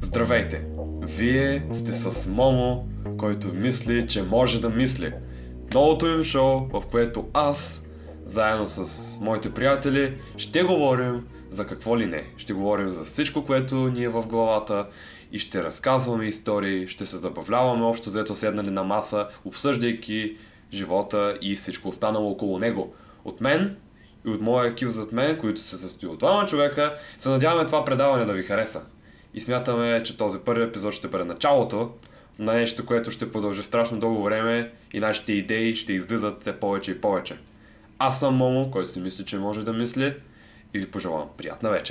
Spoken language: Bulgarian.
Здравейте! Вие сте с Момо, който мисли, че може да мисли. Новото им шоу, в което аз, заедно с моите приятели, ще говорим за какво ли не. Ще говорим за всичко, което ни е в главата и ще разказваме истории, ще се забавляваме общо взето седнали на маса, обсъждайки живота и всичко останало около него. От мен и от моя екип зад мен, които се състои от двама човека, се надяваме това предаване да ви хареса. И смятаме, че този първи епизод ще бъде началото на нещо, което ще продължи страшно дълго време и нашите идеи ще излизат все повече и повече. Аз съм Момо, който си мисли, че може да мисли и ви пожелавам приятна вечер.